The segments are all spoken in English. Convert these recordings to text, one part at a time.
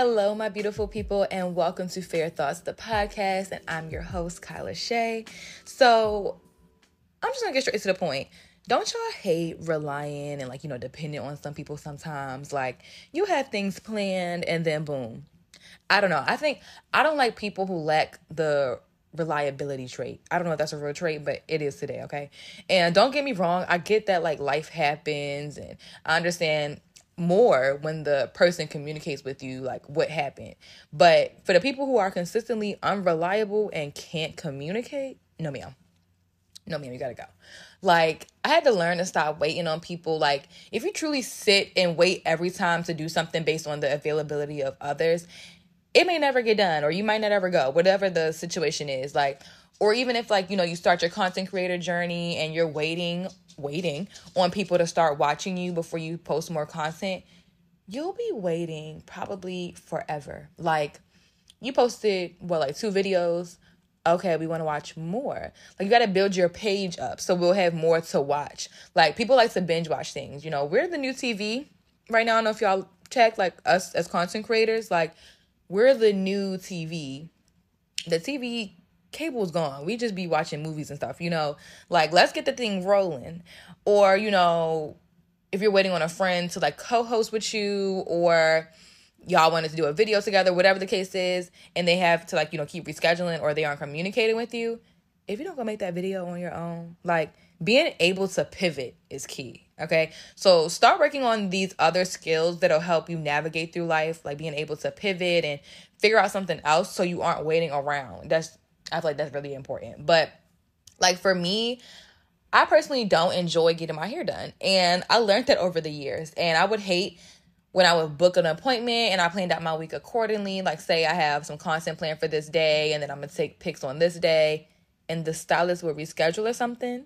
Hello, my beautiful people, and welcome to Fair Thoughts, the podcast. And I'm your host, Kyla Shay. So, I'm just gonna get straight to the point. Don't y'all hate relying and, like, you know, depending on some people sometimes? Like, you have things planned and then boom. I don't know. I think I don't like people who lack the reliability trait. I don't know if that's a real trait, but it is today, okay? And don't get me wrong, I get that like life happens and I understand more when the person communicates with you like what happened. But for the people who are consistently unreliable and can't communicate, no ma'am. No ma'am, you gotta go. Like I had to learn to stop waiting on people. Like if you truly sit and wait every time to do something based on the availability of others, it may never get done or you might not ever go, whatever the situation is. Like or even if like, you know, you start your content creator journey and you're waiting waiting on people to start watching you before you post more content, you'll be waiting probably forever. Like you posted what like two videos. Okay, we want to watch more. Like you got to build your page up so we'll have more to watch. Like people like to binge watch things. You know, we're the new TV right now. I don't know if y'all check like us as content creators. Like we're the new TV. The TV cable's gone. We just be watching movies and stuff, you know. Like, let's get the thing rolling. Or, you know, if you're waiting on a friend to like co-host with you or y'all wanted to do a video together, whatever the case is, and they have to like, you know, keep rescheduling or they aren't communicating with you, if you don't go make that video on your own, like being able to pivot is key. Okay. So start working on these other skills that'll help you navigate through life, like being able to pivot and figure out something else so you aren't waiting around. That's I feel like that's really important. But like for me, I personally don't enjoy getting my hair done. And I learned that over the years. And I would hate when I would book an appointment and I planned out my week accordingly. Like, say I have some content planned for this day and then I'm going to take pics on this day, and the stylist would reschedule or something.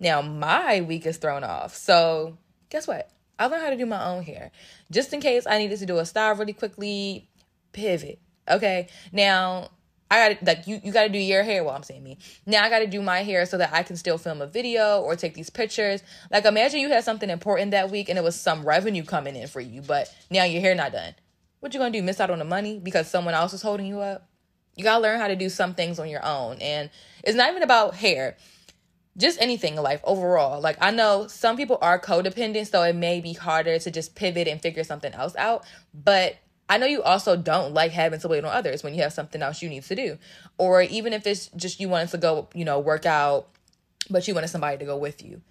Now, my week is thrown off. So, guess what? I learned how to do my own hair. Just in case I needed to do a style really quickly, pivot. Okay. Now, I gotta like you you gotta do your hair while I'm saying me. Now I gotta do my hair so that I can still film a video or take these pictures. Like imagine you had something important that week and it was some revenue coming in for you, but now your hair not done. What you gonna do? Miss out on the money because someone else is holding you up? You gotta learn how to do some things on your own. And it's not even about hair. Just anything in life overall. Like I know some people are codependent, so it may be harder to just pivot and figure something else out. But I know you also don't like having to wait on others when you have something else you need to do. Or even if it's just you wanted to go, you know, work out, but you wanted somebody to go with you.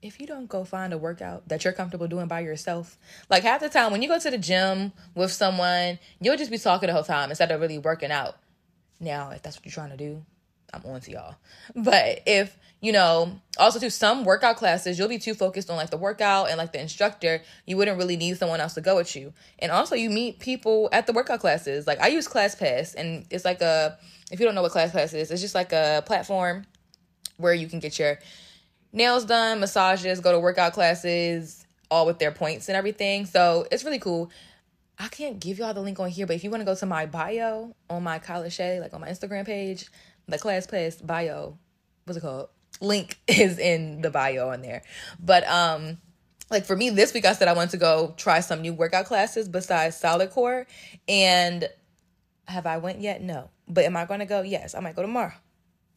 If you don't go find a workout that you're comfortable doing by yourself, like half the time when you go to the gym with someone, you'll just be talking the whole time instead of really working out. Now, if that's what you're trying to do, I'm on to y'all. But if, you know, also to some workout classes, you'll be too focused on like the workout and like the instructor, you wouldn't really need someone else to go with you. And also you meet people at the workout classes. Like I use ClassPass and it's like a if you don't know what ClassPass is, it's just like a platform where you can get your nails done, massages, go to workout classes, all with their points and everything. So it's really cool. I can't give y'all the link on here, but if you want to go to my bio on my Kyla Shay, like on my Instagram page, the ClassPass bio, what's it called? Link is in the bio on there. But um like for me this week I said I wanted to go try some new workout classes besides Solidcore and have I went yet? No. But am I going to go? Yes. I might go tomorrow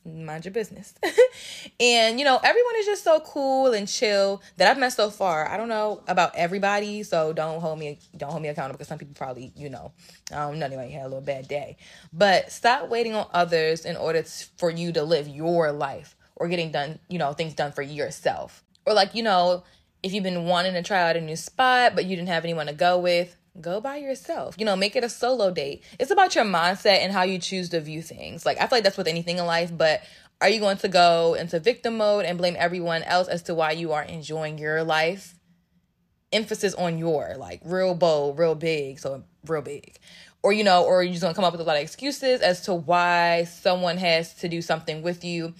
mind your business. and you know, everyone is just so cool and chill that I've met so far. I don't know about everybody, so don't hold me don't hold me accountable because some people probably, you know, don't know, anyway, had a little bad day. But stop waiting on others in order to, for you to live your life or getting done, you know, things done for yourself. Or like, you know, if you've been wanting to try out a new spot but you didn't have anyone to go with, go by yourself. You know, make it a solo date. It's about your mindset and how you choose to view things. Like I feel like that's with anything in life, but are you going to go into victim mode and blame everyone else as to why you aren't enjoying your life? Emphasis on your, like real bold, real big, so real big. Or you know, or you're just gonna come up with a lot of excuses as to why someone has to do something with you.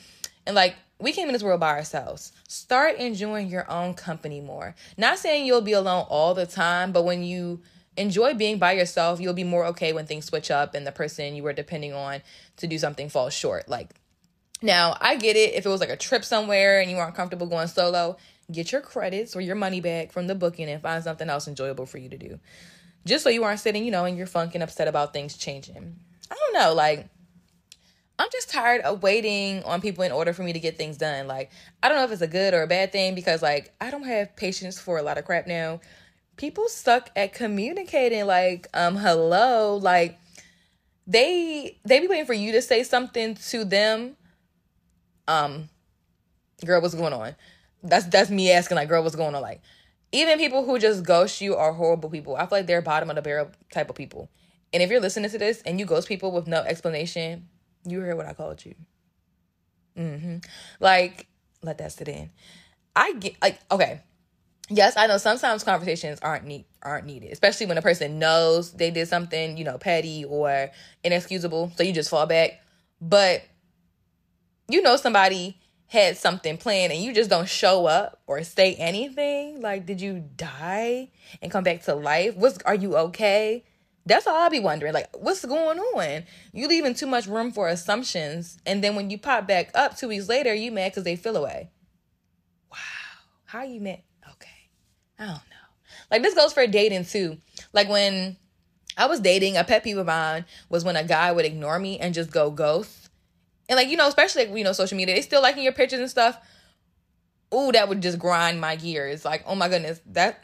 And like we came in this world by ourselves. Start enjoying your own company more. Not saying you'll be alone all the time, but when you enjoy being by yourself. You'll be more okay when things switch up and the person you were depending on to do something falls short. Like, now I get it. If it was like a trip somewhere and you aren't comfortable going solo, get your credits or your money back from the booking and find something else enjoyable for you to do. just so you aren't sitting, you know, in your funk and upset about things changing. I don't know, like I'm just tired of waiting on people in order for me to get things done. Like, I don't know if it's a good or a bad thing because, like, I don't have patience for a lot of crap now. People suck at communicating. Like, um, hello, like, they they be waiting for you to say something to them. Um, girl, what's going on? That's that's me asking, like, girl, what's going on? Like, even people who just ghost you are horrible people. I feel like they're bottom of the barrel type of people. And if you're listening to this and you ghost people with no explanation, you heard what I called you. Mm-hmm. Like, let that sit in. I get like okay. Yes, I know sometimes conversations aren't need aren't needed, especially when a person knows they did something, you know, petty or inexcusable, so you just fall back. But you know somebody had something planned and you just don't show up or say anything. Like, did you die and come back to life? What's are you okay? That's all I'll be wondering. Like, what's going on? You leaving too much room for assumptions, and then when you pop back up two weeks later, you mad because they feel away. Wow, how you mad? I don't know. Like this goes for dating too. Like when I was dating, a pet peeve of mine was when a guy would ignore me and just go ghost. And like you know, especially like, you know, social media, they still liking your pictures and stuff. Ooh, that would just grind my gears. Like, oh my goodness, that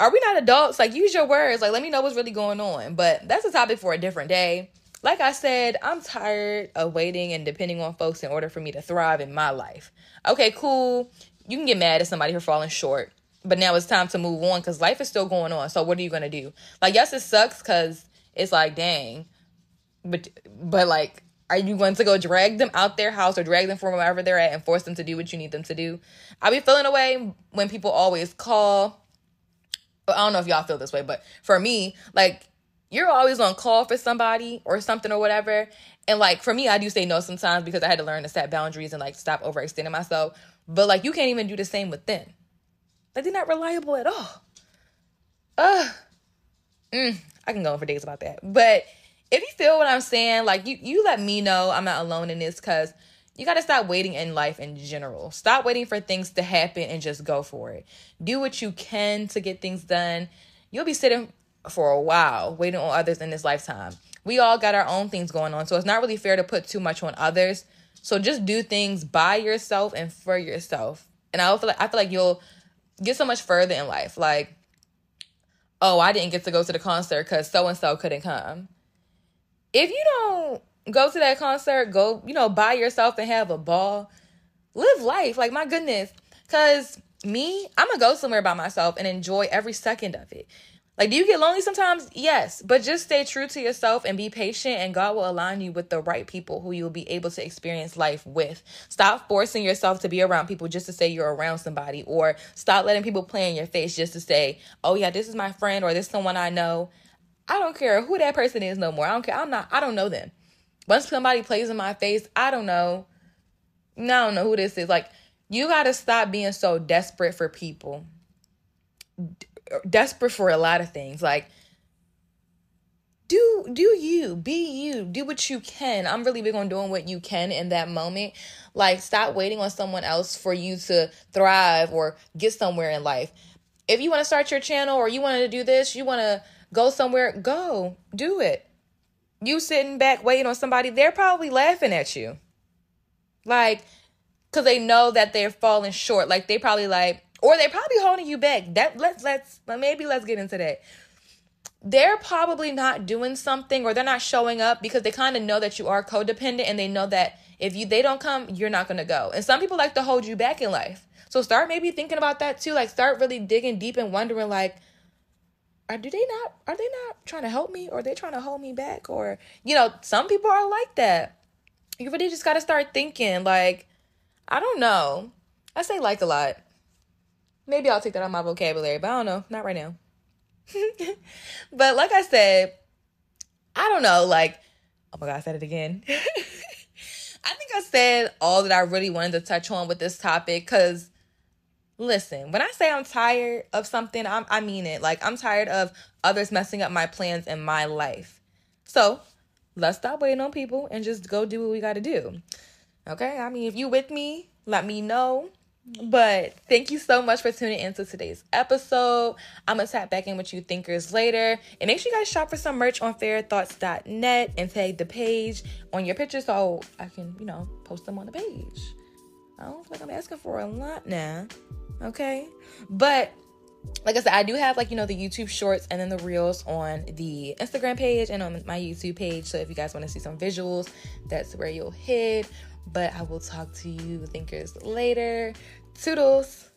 are we not adults? Like, use your words. Like, let me know what's really going on. But that's a topic for a different day. Like I said, I'm tired of waiting and depending on folks in order for me to thrive in my life. Okay, cool. You can get mad at somebody for falling short, but now it's time to move on because life is still going on. So what are you gonna do? Like, yes, it sucks because it's like, dang, but but like, are you going to go drag them out their house or drag them from wherever they're at and force them to do what you need them to do? I'll be feeling away when people always call I don't know if y'all feel this way, but for me, like you're always on call for somebody or something or whatever. And like for me, I do say no sometimes because I had to learn to set boundaries and like stop overextending myself. But like you can't even do the same with them. Like they're not reliable at all. Ugh. Mm, I can go on for days about that. But if you feel what I'm saying, like you you let me know I'm not alone in this because you got to stop waiting in life in general. Stop waiting for things to happen and just go for it. Do what you can to get things done. You'll be sitting for a while waiting on others in this lifetime. We all got our own things going on, so it's not really fair to put too much on others. So just do things by yourself and for yourself. And I feel like I feel like you'll get so much further in life. Like, oh, I didn't get to go to the concert because so and so couldn't come. If you don't go to that concert, go, you know, by yourself and have a ball. Live life. Like, my goodness. Because me, I'm to go somewhere by myself and enjoy every second of it. Like, do you get lonely sometimes? Yes. But just stay true to yourself and be patient, and God will align you with the right people who you'll be able to experience life with. Stop forcing yourself to be around people just to say you're around somebody, or stop letting people play in your face just to say, oh, yeah, this is my friend, or this is someone I know. I don't care who that person is no more. I don't care. I'm not, I don't know them. Once somebody plays in my face, I don't know. I don't know who this is. Like, you got to stop being so desperate for people. Desperate for a lot of things. Like, do do you be you do what you can i'm really big on doing what you can in that moment like stop waiting on someone else for you to thrive or get somewhere in life if you want to start your channel or you want to do this you want to go somewhere go do it you sitting back waiting on somebody, they're probably laughing at you. Like, because they know that they're falling short. Like, they probably like, or they're probably holding you back. That let's let's maybe let's get into that. They're probably not doing something or they're not showing up because they kind of know that you are codependent and they know that if you they don't come, you're not gonna go. And some people like to hold you back in life. So start maybe thinking about that too. Like start really digging deep and wondering like, are do they not are they not trying to help me or they trying to hold me back or you know some people are like that you really just got to start thinking like i don't know i say like a lot maybe i'll take that on my vocabulary but i don't know not right now but like i said i don't know like oh my god i said it again i think i said all that i really wanted to touch on with this topic because Listen, when I say I'm tired of something, I'm, I mean it. Like, I'm tired of others messing up my plans in my life. So, let's stop waiting on people and just go do what we got to do. Okay? I mean, if you with me, let me know. But thank you so much for tuning into today's episode. I'm gonna tap back in with you thinkers later. And make sure you guys shop for some merch on fairthoughts.net and tag the page on your picture so I can, you know, post them on the page. I don't feel like I'm asking for a lot now. Okay. But like I said, I do have like, you know, the YouTube shorts and then the reels on the Instagram page and on my YouTube page. So if you guys want to see some visuals, that's where you'll hit. But I will talk to you thinkers later. Toodles.